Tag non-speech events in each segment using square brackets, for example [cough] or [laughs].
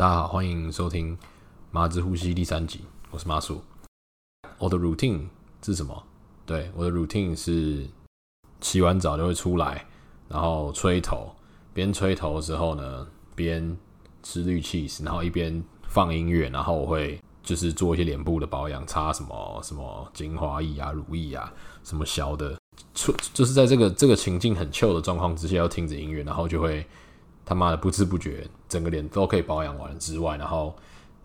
大家好，欢迎收听《麻子呼吸》第三集，我是麻叔。我的 routine 是什么？对，我的 routine 是洗完澡就会出来，然后吹头，边吹头的时候呢，边吃绿气，然后一边放音乐，然后我会就是做一些脸部的保养，擦什么什么精华液啊、乳液啊，什么小的，就是在这个这个情境很糗的状况之下，要听着音乐，然后就会。他妈的不知不觉，整个脸都可以保养完之外，然后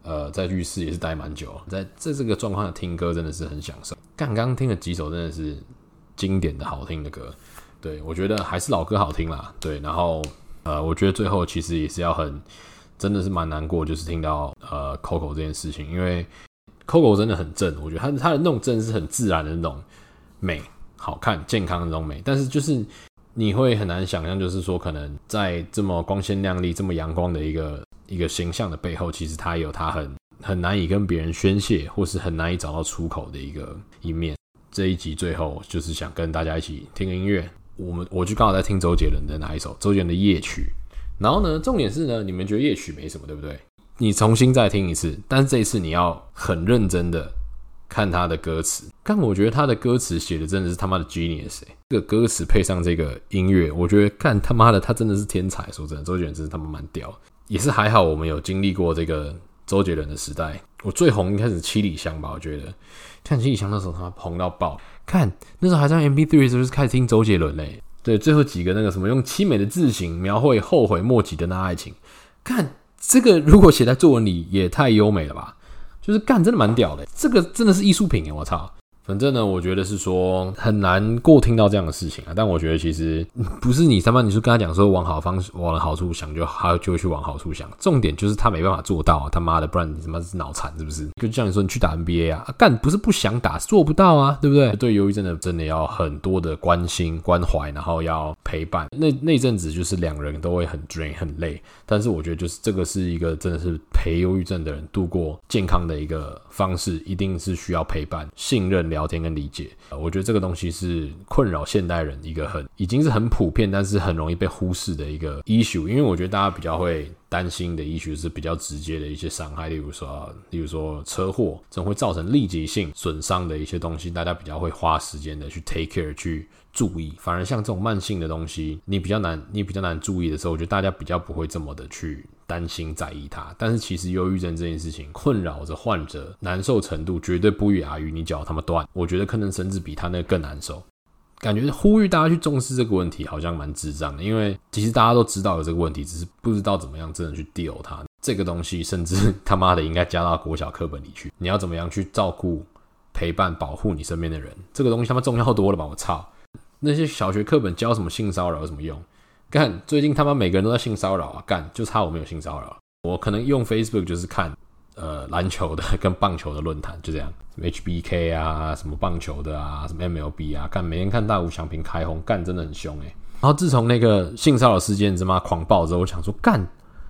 呃，在浴室也是待蛮久，在在这个状况下听歌真的是很享受。刚刚听了几首真的是经典的好听的歌，对，我觉得还是老歌好听啦。对，然后呃，我觉得最后其实也是要很，真的是蛮难过，就是听到呃 Coco 这件事情，因为 Coco 真的很正，我觉得他他的那种正是很自然的那种美，好看、健康的那种美，但是就是。你会很难想象，就是说，可能在这么光鲜亮丽、这么阳光的一个一个形象的背后，其实他有他很很难以跟别人宣泄，或是很难以找到出口的一个一面。这一集最后就是想跟大家一起听个音乐，我们我就刚好在听周杰伦的哪一首？周杰伦的夜曲。然后呢，重点是呢，你们觉得夜曲没什么，对不对？你重新再听一次，但是这一次你要很认真的。看他的歌词，但我觉得他的歌词写的真的是他妈的 genius 欸！这个歌词配上这个音乐，我觉得干他妈的他真的是天才。说真的，周杰伦真是他妈蛮屌，也是还好我们有经历过这个周杰伦的时代。我最红应该是七里香吧？我觉得看七里香那时候他妈红到爆，看那时候还在 MP3 的时候就是开始听周杰伦嘞。对，最后几个那个什么用凄美的字形描绘后悔莫及的那爱情，看这个如果写在作文里也太优美了吧！就是干，真的蛮屌的，这个真的是艺术品！我操。反正呢，我觉得是说很难过听到这样的事情啊。但我觉得其实 [laughs] 不是你他妈，你是跟他讲说往好方往好处想，就他就会去往好处想。重点就是他没办法做到啊！他妈的，不然你他妈是脑残是不是？就像你说你去打 NBA 啊，干不是不想打，做不到啊，对不对？对，忧郁症的真的要很多的关心关怀，然后要陪伴。那那阵子就是两人都会很 drain 很累。但是我觉得就是这个是一个真的是陪忧郁症的人度过健康的一个方式，一定是需要陪伴、信任。聊天跟理解，我觉得这个东西是困扰现代人一个很已经是很普遍，但是很容易被忽视的一个 issue。因为我觉得大家比较会担心的也许是比较直接的一些伤害，例如说，例如说车祸，这种会造成立即性损伤的一些东西，大家比较会花时间的去 take care 去注意。反而像这种慢性的东西，你比较难，你比较难注意的时候，我觉得大家比较不会这么的去。担心在意它，但是其实忧郁症这件事情困扰着患者，难受程度绝对不亚于你脚他妈断。我觉得可能甚至比他那个更难受。感觉呼吁大家去重视这个问题，好像蛮智障的，因为其实大家都知道有这个问题，只是不知道怎么样真的去 deal 它。这个东西甚至他妈的应该加到国小课本里去。你要怎么样去照顾、陪伴、保护你身边的人？这个东西他妈重要多了吧？我操！那些小学课本教什么性骚扰有什么用？干，最近他妈每个人都在性骚扰啊！干，就差我没有性骚扰。我可能用 Facebook 就是看呃篮球的跟棒球的论坛，就这样，什么 HBK 啊，什么棒球的啊，什么 MLB 啊，干，每天看大吴强平开轰，干真的很凶诶、然后自从那个性骚扰事件他妈狂爆之后，我想说干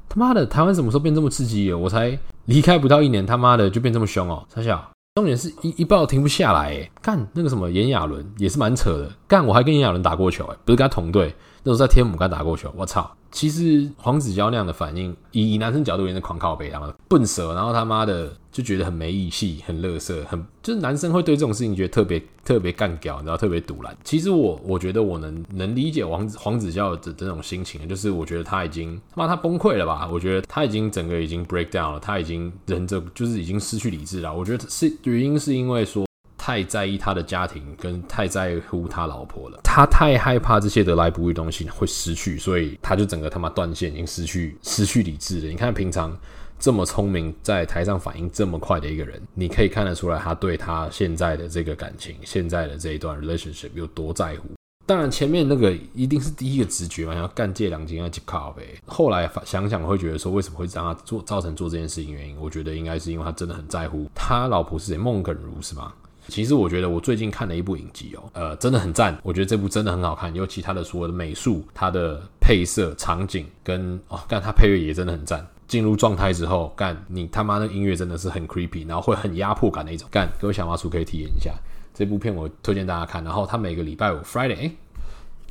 他妈的台湾什么时候变这么刺激了？我才离开不到一年，他妈的就变这么凶哦、喔！三小，重点是一一爆停不下来诶、干那个什么炎亚纶也是蛮扯的，干我还跟炎亚纶打过球诶、不是跟他同队。那时候在天母刚打过球，我操！其实黄子佼那样的反应，以以男生角度也是狂靠北，然后笨蛇，然后他妈的就觉得很没义气，很乐色，很就是男生会对这种事情觉得特别特别干譙，然后特别堵拦。其实我我觉得我能能理解黄子黄子佼的这种心情，就是我觉得他已经他妈他崩溃了吧？我觉得他已经整个已经 break down 了，他已经人这就是已经失去理智了。我觉得是原因是因为说。太在意他的家庭，跟太在乎他老婆了。他太害怕这些得来不易的东西会失去，所以他就整个他妈断线，已经失去失去理智了。你看平常这么聪明，在台上反应这么快的一个人，你可以看得出来他对他现在的这个感情，现在的这一段 relationship 有多在乎。当然前面那个一定是第一个直觉嘛，要干借两斤要去靠呗。后来想想会觉得说，为什么会让他做造成做这件事情？原因我觉得应该是因为他真的很在乎他老婆是谁，孟耿如是吧？其实我觉得我最近看了一部影集哦，呃，真的很赞。我觉得这部真的很好看，尤其它的所有的美术、它的配色、场景跟哦，干它配乐也真的很赞。进入状态之后，干你他妈的音乐真的是很 creepy，然后会很压迫感的一种。干各位小麻薯可以体验一下这部片，我推荐大家看。然后它每个礼拜五 Friday，哎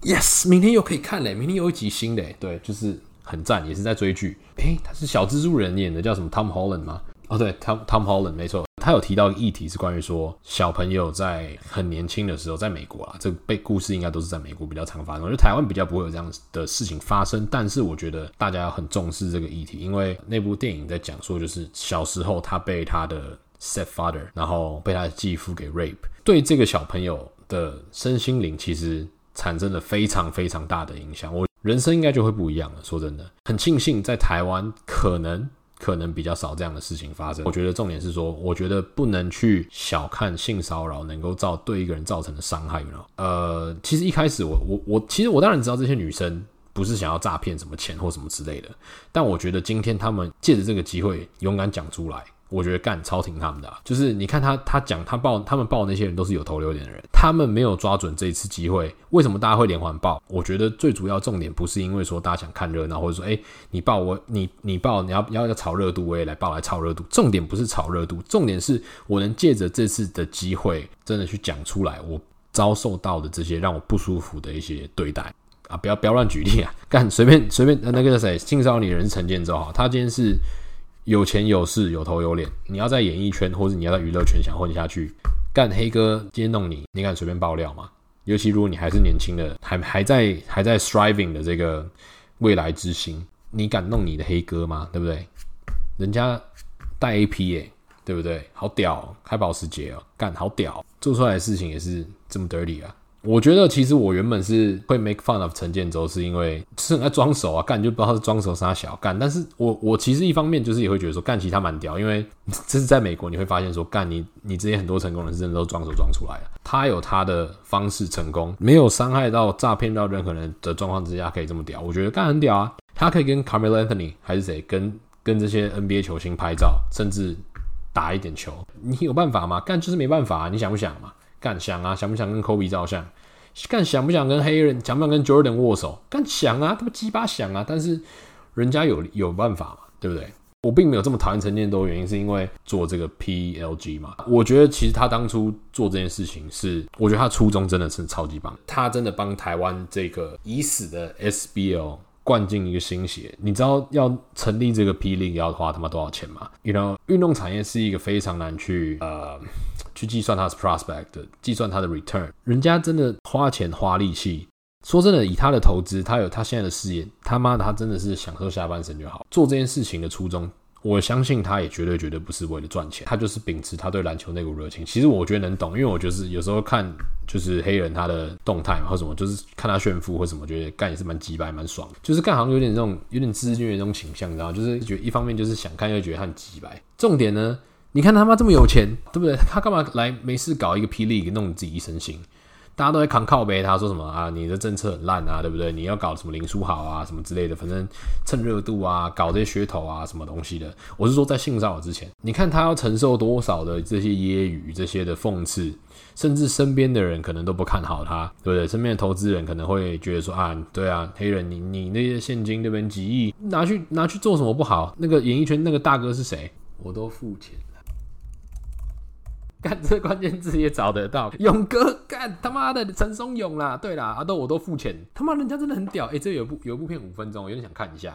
，yes，明天又可以看嘞，明天有一集新的，对，就是很赞，也是在追剧。诶、欸，他是小蜘蛛人演的，叫什么 Tom Holland 吗？哦，对，Tom Tom Holland 没错。他有提到议题是关于说小朋友在很年轻的时候，在美国啊，这被故事应该都是在美国比较常发生。我觉得台湾比较不会有这样的事情发生，但是我觉得大家要很重视这个议题，因为那部电影在讲说，就是小时候他被他的 stepfather，然后被他的继父给 rape，对这个小朋友的身心灵其实产生了非常非常大的影响。我人生应该就会不一样了。说真的，很庆幸在台湾可能。可能比较少这样的事情发生。我觉得重点是说，我觉得不能去小看性骚扰能够造对一个人造成的伤害，呢？呃，其实一开始我我我，其实我当然知道这些女生不是想要诈骗什么钱或什么之类的，但我觉得今天他们借着这个机会勇敢讲出来。我觉得干超挺他们的，啊，就是你看他他讲他报他们报那些人都是有头有脸的人，他们没有抓准这一次机会，为什么大家会连环报？我觉得最主要重点不是因为说大家想看热闹，或者说哎、你报我你你报你要要要炒热度，我也来报来炒热度。重点不是炒热度，重点是我能借着这次的机会，真的去讲出来我遭受到的这些让我不舒服的一些对待啊！不要不要乱举例啊！干随便随便那个谁性骚扰你的人是陈建州哈，他今天是。有钱有势有头有脸，你要在演艺圈或者你要在娱乐圈想混下去，干黑哥今天弄你，你敢随便爆料吗？尤其如果你还是年轻的，还还在还在 striving 的这个未来之星，你敢弄你的黑哥吗？对不对？人家带 AP 耶，对不对？好屌，开保时捷哦，干好屌，做出来的事情也是这么 dirty 啊。我觉得其实我原本是会 make fun of 陈建州，是因为是很爱装熟啊，干就不知道是装熟杀小干。但是我我其实一方面就是也会觉得说干其实他蛮屌，因为这是在美国你会发现说干你你这些很多成功人士真的都装熟装出来了。他有他的方式成功，没有伤害到诈骗到任何人的状况之下可以这么屌，我觉得干很屌啊。他可以跟 Carmelo Anthony 还是谁跟跟这些 NBA 球星拍照，甚至打一点球，你有办法吗？干就是没办法啊，你想不想嘛？干想啊，想不想跟 Kobe 照相？干想不想跟黑人，想不想跟 Jordan 握手？干想啊，他妈鸡巴想啊！但是人家有有办法嘛，对不对？我并没有这么讨厌陈建州，原因是因为做这个 PLG 嘛。我觉得其实他当初做这件事情是，我觉得他初衷真的是超级棒，他真的帮台湾这个已死的 SBL。灌进一个新血，你知道要成立这个霹雳要花他妈多少钱吗？You know，运动产业是一个非常难去呃去计算它的 prospect 的，计算它的 return。人家真的花钱花力气，说真的，以他的投资，他有他现在的事业，他妈的他真的是享受下半生就好。做这件事情的初衷。我相信他也绝对绝对不是为了赚钱，他就是秉持他对篮球那股热情。其实我觉得能懂，因为我就是有时候看就是黑人他的动态或什么，就是看他炫富或什么，觉得干也是蛮鸡掰蛮爽，就是干好像有点那种有点自虐的那种倾向，你知道？就是觉得一方面就是想看，又觉得他很鸡掰。重点呢，你看他妈这么有钱，对不对？他干嘛来没事搞一个霹雳，弄自己一身腥？大家都在扛靠背，他说什么啊？你的政策很烂啊，对不对？你要搞什么林书豪啊，什么之类的，反正蹭热度啊，搞这些噱头啊，什么东西的。我是说，在性骚扰之前，你看他要承受多少的这些揶揄、这些的讽刺，甚至身边的人可能都不看好他，对不对？身边的投资人可能会觉得说啊，对啊，黑人，你你那些现金那边几亿拿去拿去做什么不好？那个演艺圈那个大哥是谁？我都付钱。干这关键字也找得到，勇哥干他妈的陈松勇啦，对啦，阿豆我都付钱，他妈人家真的很屌，哎、这有部有部片五分钟，我有点想看一下，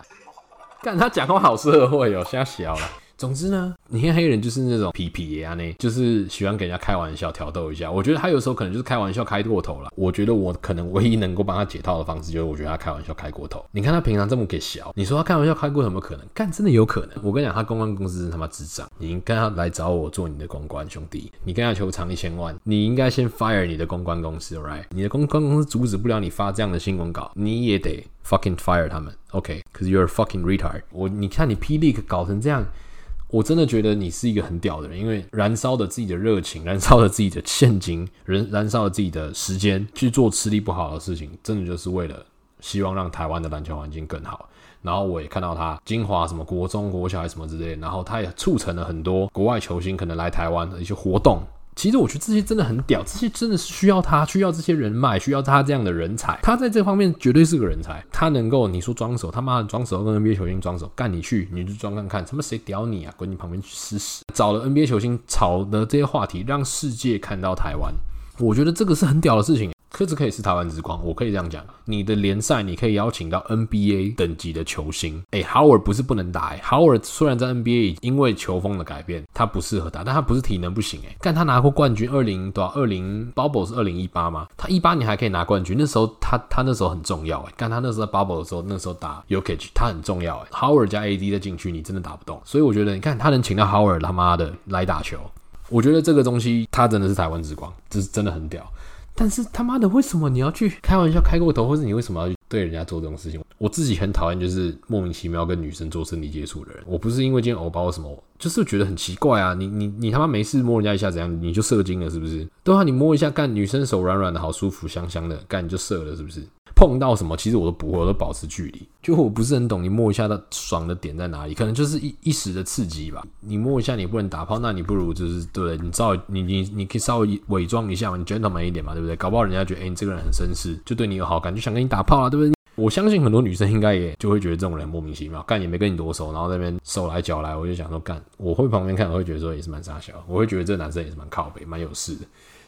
看他讲话好社会哦、喔，瞎小了。总之呢，你看黑人就是那种皮皮呀，那就是喜欢给人家开玩笑、挑逗一下。我觉得他有时候可能就是开玩笑开过头了。我觉得我可能唯一能够帮他解套的方式，就是我觉得他开玩笑开过头。你看他平常这么给小，你说他开玩笑开过头有没有可能？干真的有可能。我跟你讲，他公关公司是他妈智障。你跟他来找我做你的公关，兄弟，你跟他求偿一千万，你应该先 fire 你的公关公司，right？你的公关公司阻止不了你发这样的新闻稿，你也得 fucking fire 他们，OK？Cause you're fucking retard。我你看你霹雳搞成这样。我真的觉得你是一个很屌的人，因为燃烧着自己的热情，燃烧了自己的现金，燃燃烧了自己的时间去做吃力不好的事情，真的就是为了希望让台湾的篮球环境更好。然后我也看到他金华什么国中国小还什么之类，然后他也促成了很多国外球星可能来台湾的一些活动。其实我觉得这些真的很屌，这些真的是需要他，需要这些人脉，需要他这样的人才。他在这方面绝对是个人才。他能够你说装手，他妈的装手跟 NBA 球星装手，干你去，你就装看看，他妈谁屌你啊？滚你旁边去试试。找了 NBA 球星炒的这些话题，让世界看到台湾，我觉得这个是很屌的事情。柯志可以是台湾之光，我可以这样讲。你的联赛你可以邀请到 NBA 等级的球星，哎、，Howard 不是不能打、欸、，Howard 虽然在 NBA 因为球风的改变，他不适合打，但他不是体能不行哎、欸，但他拿过冠军，二零多少？二零 Bubble 是二零一八吗？他一八年还可以拿冠军，那时候他他那时候很重要哎、欸，看他那时候在 Bubble 的时候，那时候打 Jokic 他很重要哎、，Howard 加 AD 的禁区你真的打不动，所以我觉得你看他能请到 Howard 他妈的来打球，我觉得这个东西他真的是台湾之光，这是真的很屌。但是他妈的，为什么你要去开玩笑开过头，或是你为什么要对人家做这种事情？我自己很讨厌，就是莫名其妙跟女生做身体接触的人。我不是因为今天偶包什么，就是觉得很奇怪啊！你你你他妈没事摸人家一下怎样，你就射精了是不是？对啊，你摸一下干，女生手软软的好舒服，香香的干你就射了是不是？碰到什么，其实我都不会，我都保持距离。就我不是很懂，你摸一下它爽的点在哪里？可能就是一一时的刺激吧。你摸一下，你不能打炮，那你不如就是对不对？你稍微你你你可以稍微伪装一下嘛，你 gentleman 一点嘛，对不对？搞不好人家觉得，哎、你这个人很绅士，就对你有好感，就想跟你打炮啊，对不对？我相信很多女生应该也就会觉得这种人莫名其妙，干也没跟你多熟，然后那边手来脚来，我就想说干，我会旁边看，我会觉得说也是蛮傻笑，我会觉得这个男生也是蛮靠北，蛮有事的。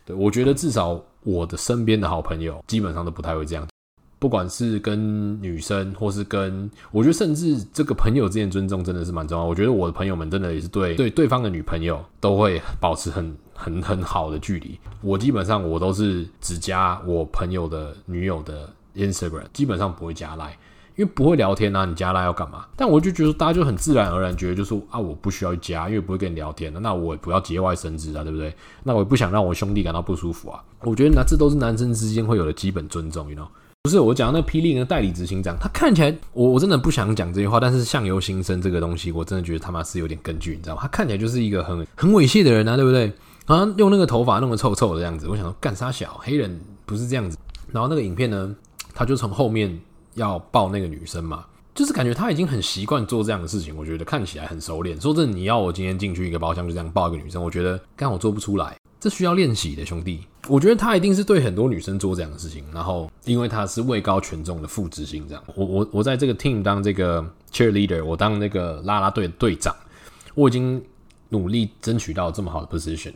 对，我觉得至少我的身边的好朋友基本上都不太会这样。不管是跟女生，或是跟，我觉得甚至这个朋友之间尊重真的是蛮重要。我觉得我的朋友们真的也是对对对方的女朋友都会保持很很很好的距离。我基本上我都是只加我朋友的女友的 Instagram，基本上不会加拉因为不会聊天啊。你加拉要干嘛？但我就觉得大家就很自然而然觉得就是说啊，我不需要加，因为不会跟你聊天的，那我也不要节外生枝啊，对不对？那我也不想让我兄弟感到不舒服啊。我觉得那这都是男生之间会有的基本尊重，you know。不是我讲那霹雳的代理执行长，他看起来我我真的不想讲这句话，但是相由心生这个东西，我真的觉得他妈是有点根据，你知道吗？他看起来就是一个很很猥亵的人啊，对不对？好像用那个头发弄得臭臭的样子，我想说干啥小黑人不是这样子。然后那个影片呢，他就从后面要抱那个女生嘛，就是感觉他已经很习惯做这样的事情，我觉得看起来很熟练。说真的，你要我今天进去一个包厢就这样抱一个女生，我觉得刚好做不出来。这需要练习的，兄弟。我觉得他一定是对很多女生做这样的事情，然后因为他是位高权重的副执行长，我我我在这个 team 当这个 cheerleader，我当那个啦啦队队长，我已经努力争取到这么好的 position。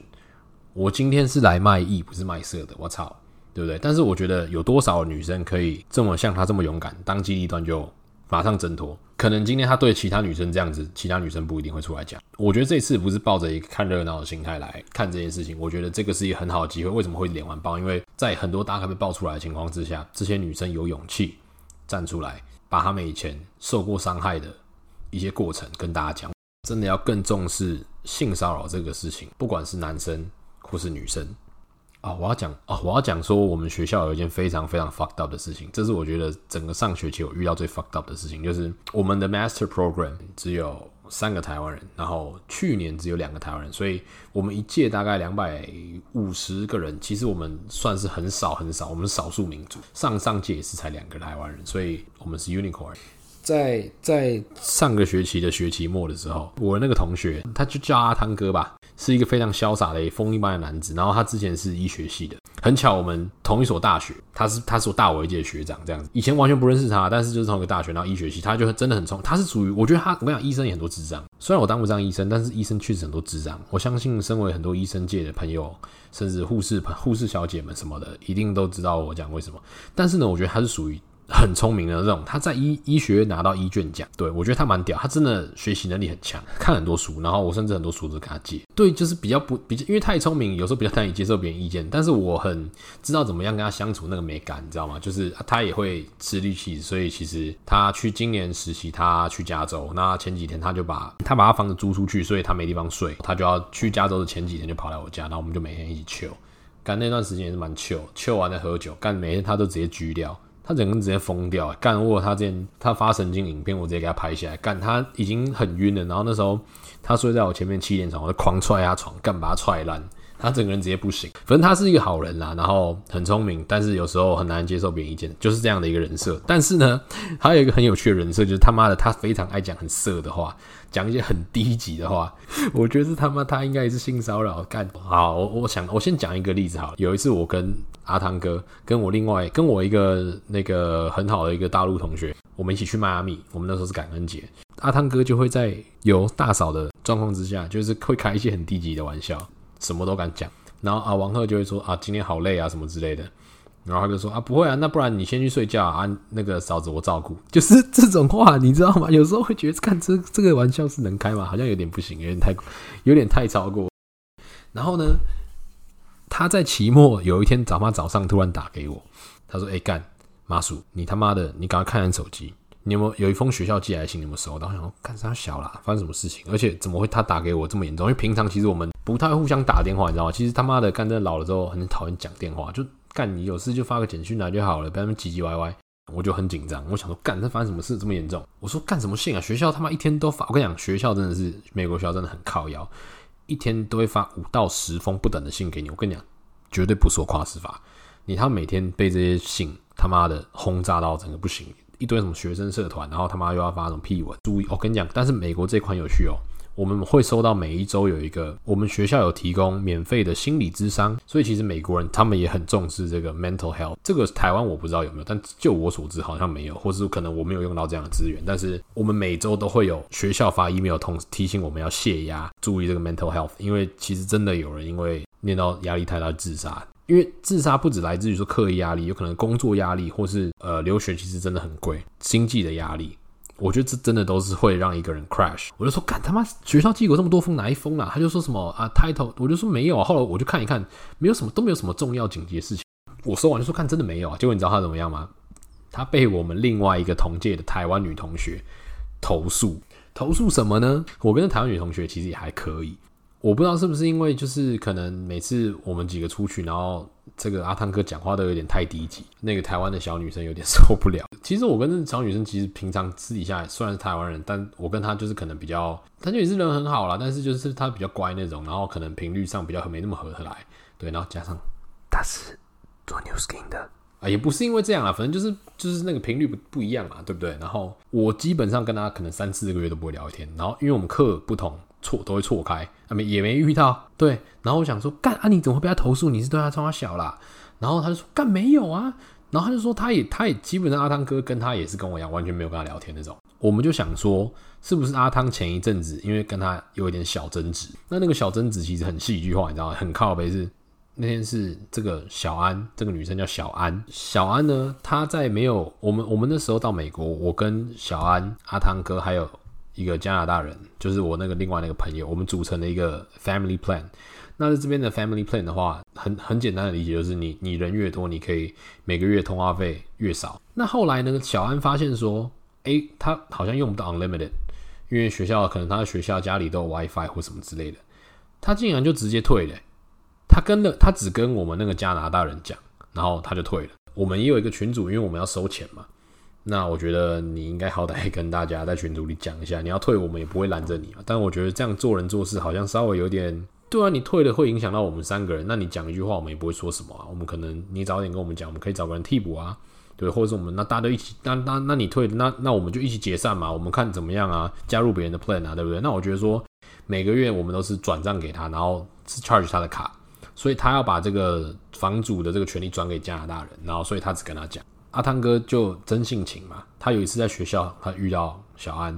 我今天是来卖艺，不是卖色的，我操，对不对？但是我觉得有多少女生可以这么像他这么勇敢，当机立断就马上挣脱？可能今天他对其他女生这样子，其他女生不一定会出来讲。我觉得这次不是抱着一个看热闹的心态来看这件事情，我觉得这个是一个很好的机会。为什么会连环爆？因为在很多大咖被爆出来的情况之下，这些女生有勇气站出来，把他们以前受过伤害的一些过程跟大家讲。真的要更重视性骚扰这个事情，不管是男生或是女生。啊、我要讲啊、我要讲说，我们学校有一件非常非常 fucked up 的事情，这是我觉得整个上学期我遇到最 fucked up 的事情，就是我们的 master program 只有三个台湾人，然后去年只有两个台湾人，所以我们一届大概两百五十个人，其实我们算是很少很少，我们少数民族。上上届也是才两个台湾人，所以我们是 unicorn。在在上个学期的学期末的时候，我那个同学他就叫阿汤哥吧。是一个非常潇洒的风一般的男子，然后他之前是医学系的，很巧我们同一所大学，他是他是我大我一届的学长这样子，以前完全不认识他，但是就是同一个大学，然后医学系，他就真的很聪，他是属于我觉得他我跟你讲，医生也很多智障，虽然我当不上医生，但是医生确实很多智障，我相信身为很多医生界的朋友，甚至护士护士小姐们什么的，一定都知道我讲为什么，但是呢，我觉得他是属于。很聪明的这种，他在医医学院拿到医卷奖，对，我觉得他蛮屌，他真的学习能力很强，看很多书，然后我甚至很多书都跟他借。对，就是比较不比较，因为太聪明，有时候比较难以接受别人意见。但是我很知道怎么样跟他相处，那个美感，你知道吗？就是他也会吃力气，所以其实他去今年实习，他去加州，那前几天他就把他把他房子租出去，所以他没地方睡，他就要去加州的前几天就跑来我家，然后我们就每天一起 chill，干那段时间也是蛮 chill，chill 完再喝酒，干每天他都直接狙掉。他整个人直接疯掉，干！我他之前他发神经影片，我直接给他拍下来，干！他已经很晕了，然后那时候他睡在我前面气垫床，我就狂踹他床，干把他踹烂。他整个人直接不行，反正他是一个好人啦，然后很聪明，但是有时候很难接受别人意见，就是这样的一个人设。但是呢，还有一个很有趣的人设，就是他妈的他非常爱讲很色的话，讲一些很低级的话。[laughs] 我觉得是他妈他应该也是性骚扰干。好，我我想我先讲一个例子好了。有一次我跟阿汤哥，跟我另外跟我一个那个很好的一个大陆同学，我们一起去迈阿密。我们那时候是感恩节，阿汤哥就会在有大嫂的状况之下，就是会开一些很低级的玩笑。什么都敢讲，然后啊，王鹤就会说啊，今天好累啊，什么之类的。然后他就说啊，不会啊，那不然你先去睡觉啊，那个嫂子我照顾。就是这种话，你知道吗？有时候会觉得，看这这个玩笑是能开吗？好像有点不行，有点太有点太超过。然后呢，他在期末有一天早妈早上突然打给我，他说：“哎、干，麻薯，你他妈的，你赶快看看手机。”你有没有有一封学校寄来的信？你有没有收到？我想说，干啥小啦？发生什么事情？而且怎么会他打给我这么严重？因为平常其实我们不太互相打电话，你知道吗？其实他妈的干，真的老了之后很讨厌讲电话。就干你有事就发个简讯来就好了，不要那么唧唧歪歪。我就很紧张，我想说，干他发生什么事这么严重？我说干什么信啊？学校他妈一天都发。我跟你讲，学校真的是美国学校真的很靠腰，一天都会发五到十封不等的信给你。我跟你讲，绝对不说夸司法。你他每天被这些信他妈的轰炸到整个不行。一堆什么学生社团，然后他妈又要发什么屁文。注意，我跟你讲，但是美国这款有趣哦，我们会收到每一周有一个，我们学校有提供免费的心理咨商，所以其实美国人他们也很重视这个 mental health。这个台湾我不知道有没有，但就我所知好像没有，或是可能我没有用到这样的资源。但是我们每周都会有学校发 email 通提醒我们要泄压，注意这个 mental health，因为其实真的有人因为念到压力太大自杀。因为自杀不止来自于说课业压力，有可能工作压力，或是呃留学其实真的很贵，经济的压力，我觉得这真的都是会让一个人 crash。我就说，干他妈学校寄过这么多封，哪一封啊？他就说什么啊 title，我就说没有啊。后来我就看一看，没有什么，都没有什么重要紧急的事情。我说完就说，看真的没有啊。结果你知道他怎么样吗？他被我们另外一个同届的台湾女同学投诉，投诉什么呢？我跟台湾女同学其实也还可以。我不知道是不是因为就是可能每次我们几个出去，然后这个阿汤哥讲话都有点太低级，那个台湾的小女生有点 [laughs] 受不了。其实我跟这小女生其实平常私底下虽然是台湾人，但我跟她就是可能比较，她就也是人很好啦，但是就是她比较乖那种，然后可能频率上比较没那么合得来。对，然后加上她是做 New Skin 的啊，也不是因为这样啊，反正就是就是那个频率不不一样嘛，对不对？然后我基本上跟她可能三四个月都不会聊天，然后因为我们课不同。错都会错开，啊没也没遇到对，然后我想说干啊，你怎么会被他投诉？你是对他冲他小啦？然后他就说干没有啊，然后他就说他也他也基本上阿汤哥跟他也是跟我一样，完全没有跟他聊天那种。我们就想说是不是阿汤前一阵子因为跟他有一点小争执，那那个小争执其实很戏剧化，你知道吗？很靠北是那天是这个小安，这个女生叫小安，小安呢她在没有我们我们那时候到美国，我跟小安阿汤哥还有。一个加拿大人，就是我那个另外那个朋友，我们组成了一个 family plan。那在这边的 family plan 的话，很很简单的理解就是你，你人越多，你可以每个月通话费越少。那后来呢，小安发现说，诶，他好像用不到 unlimited，因为学校可能他的学校家里都有 WiFi 或什么之类的，他竟然就直接退了。他跟了，他只跟我们那个加拿大人讲，然后他就退了。我们也有一个群组，因为我们要收钱嘛。那我觉得你应该好歹 [laughs] 跟大家在群组里讲一下，你要退我们也不会拦着你啊。但我觉得这样做人做事好像稍微有点，对啊，你退了会影响到我们三个人，那你讲一句话我们也不会说什么啊。我们可能你早点跟我们讲，我们可以找个人替补啊，对，或者是我们那大家都一起，那那那你退，那那我们就一起解散嘛，我们看怎么样啊，加入别人的 plan 啊，对不对？那我觉得说每个月我们都是转账给他，然后是 charge 他的卡，所以他要把这个房主的这个权利转给加拿大人，然后所以他只跟他讲。阿汤哥就真性情嘛，他有一次在学校，他遇到小安，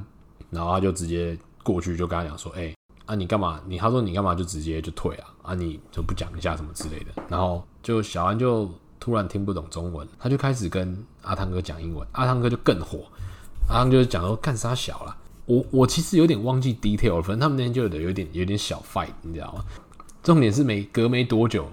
然后他就直接过去就跟他讲说：“哎、啊你干嘛？你他说你干嘛就直接就退啊？啊你就不讲一下什么之类的。”然后就小安就突然听不懂中文，他就开始跟阿汤哥讲英文，阿汤哥就更火，阿汤哥就讲说干啥小了？我我其实有点忘记 detail 了，反正他们那天就有点有点有点小 fight，你知道吗？重点是没隔没多久。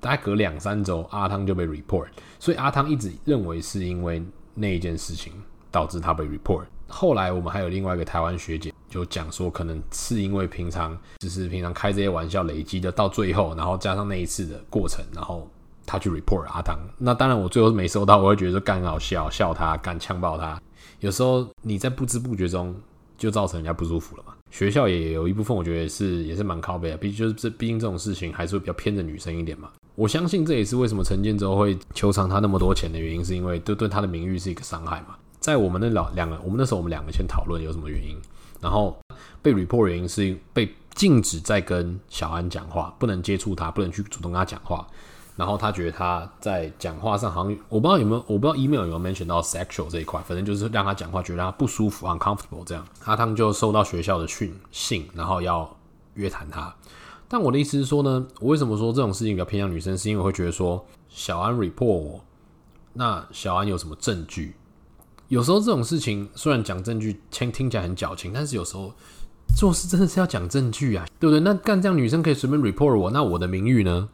大概隔两三周，阿汤就被 report，所以阿汤一直认为是因为那一件事情导致他被 report。后来我们还有另外一个台湾学姐就讲说，可能是因为平常只是平常开这些玩笑累积的，到最后，然后加上那一次的过程，然后他去 report 阿汤。那当然我最后是没收到，我会觉得干好笑，笑他，干呛爆他。有时候你在不知不觉中就造成人家不舒服了嘛。学校也有一部分，我觉得是也是蛮靠背的，毕竟就是这毕竟这种事情还是会比较偏着女生一点嘛。我相信这也是为什么陈建州会求偿他那么多钱的原因，是因为对对他的名誉是一个伤害嘛。在我们的老两个，我们那时候我们两个先讨论有什么原因，然后被 report 原因是被禁止再跟小安讲话，不能接触他，不能去主动跟他讲话。然后他觉得他在讲话上好像我不知道有没有，我不知道 email 有没有 mention 到 sexual 这一块，反正就是让他讲话觉得他不舒服，uncomfortable 这样。阿汤就收到学校的讯信，然后要约谈他。但我的意思是说呢，我为什么说这种事情比较偏向女生，是因为我会觉得说小安 report 我，那小安有什么证据？有时候这种事情虽然讲证据听听起来很矫情，但是有时候做事真的是要讲证据啊，对不对？那干这样女生可以随便 report 我，那我的名誉呢？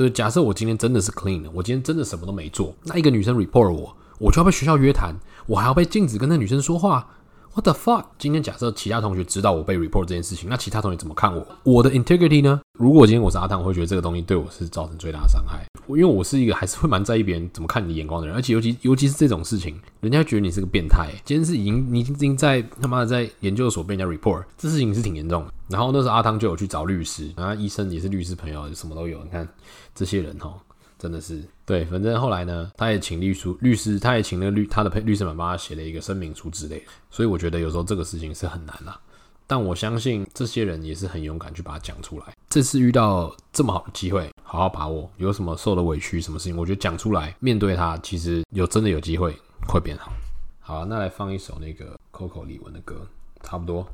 就是，假设我今天真的是 clean 的，我今天真的什么都没做，那一个女生 report 我，我就要被学校约谈，我还要被禁止跟那女生说话。What the fuck？今天假设其他同学知道我被 report 这件事情，那其他同学怎么看我？我的 integrity 呢？如果今天我是阿汤，我会觉得这个东西对我是造成最大的伤害。因为我是一个还是会蛮在意别人怎么看你的眼光的人，而且尤其尤其是这种事情，人家觉得你是个变态。今天是已经你已经在他妈的在研究所被人家 report，这事情是挺严重的。然后那时候阿汤就有去找律师，然后医生也是律师朋友，什么都有。你看这些人哦。真的是对，反正后来呢，他也请律师，律师他也请那个律他的律师们帮他写了一个声明书之类的。所以我觉得有时候这个事情是很难啦，但我相信这些人也是很勇敢去把它讲出来。这次遇到这么好的机会，好好把握。有什么受的委屈，什么事情，我觉得讲出来，面对他，其实有真的有机会会变好。好，那来放一首那个 Coco 李玟的歌，差不多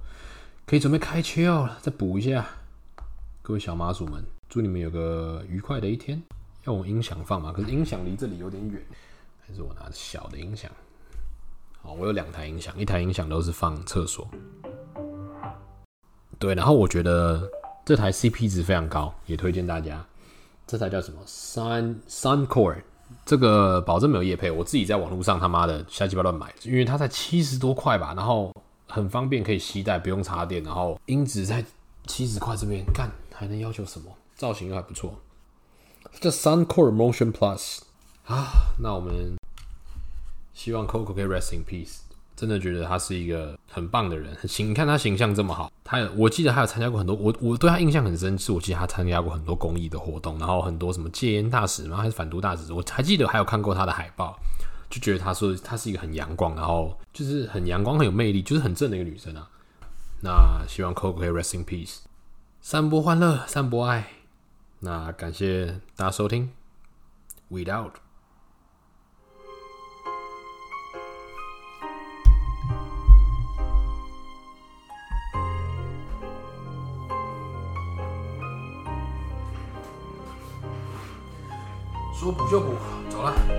可以准备开窍了，再补一下。各位小麻薯们，祝你们有个愉快的一天。要用音响放嘛？可是音响离这里有点远，还是我拿小的音响？好，我有两台音响，一台音响都是放厕所。对，然后我觉得这台 CP 值非常高，也推荐大家。这台叫什么？Sun Sun Core，这个保证没有夜配，我自己在网络上他妈的瞎鸡巴乱买，因为它才七十多块吧，然后很方便，可以携带，不用插电，然后音质在七十块这边，干还能要求什么？造型又还不错。这 Soundcore Motion Plus 啊，那我们希望 Coco 可以 rest in peace。真的觉得他是一个很棒的人，很形，你看他形象这么好，他有我记得他有参加过很多，我我对他印象很深，是我记得他参加过很多公益的活动，然后很多什么戒烟大使嘛，还是反毒大使，我还记得还有看过他的海报，就觉得他说他是一个很阳光，然后就是很阳光很有魅力，就是很正的一个女生啊。那希望 Coco 可以 rest in peace，散播欢乐，散播爱。那感谢大家收听 Without。说补就补，走了。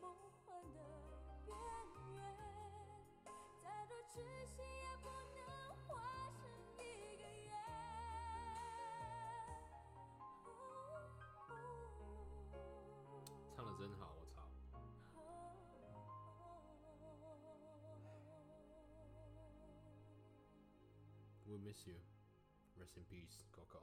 梦幻的边缘，再多痴心也不能化成一个愿。唱得真好，我操！We miss you. Rest in peace, Coco.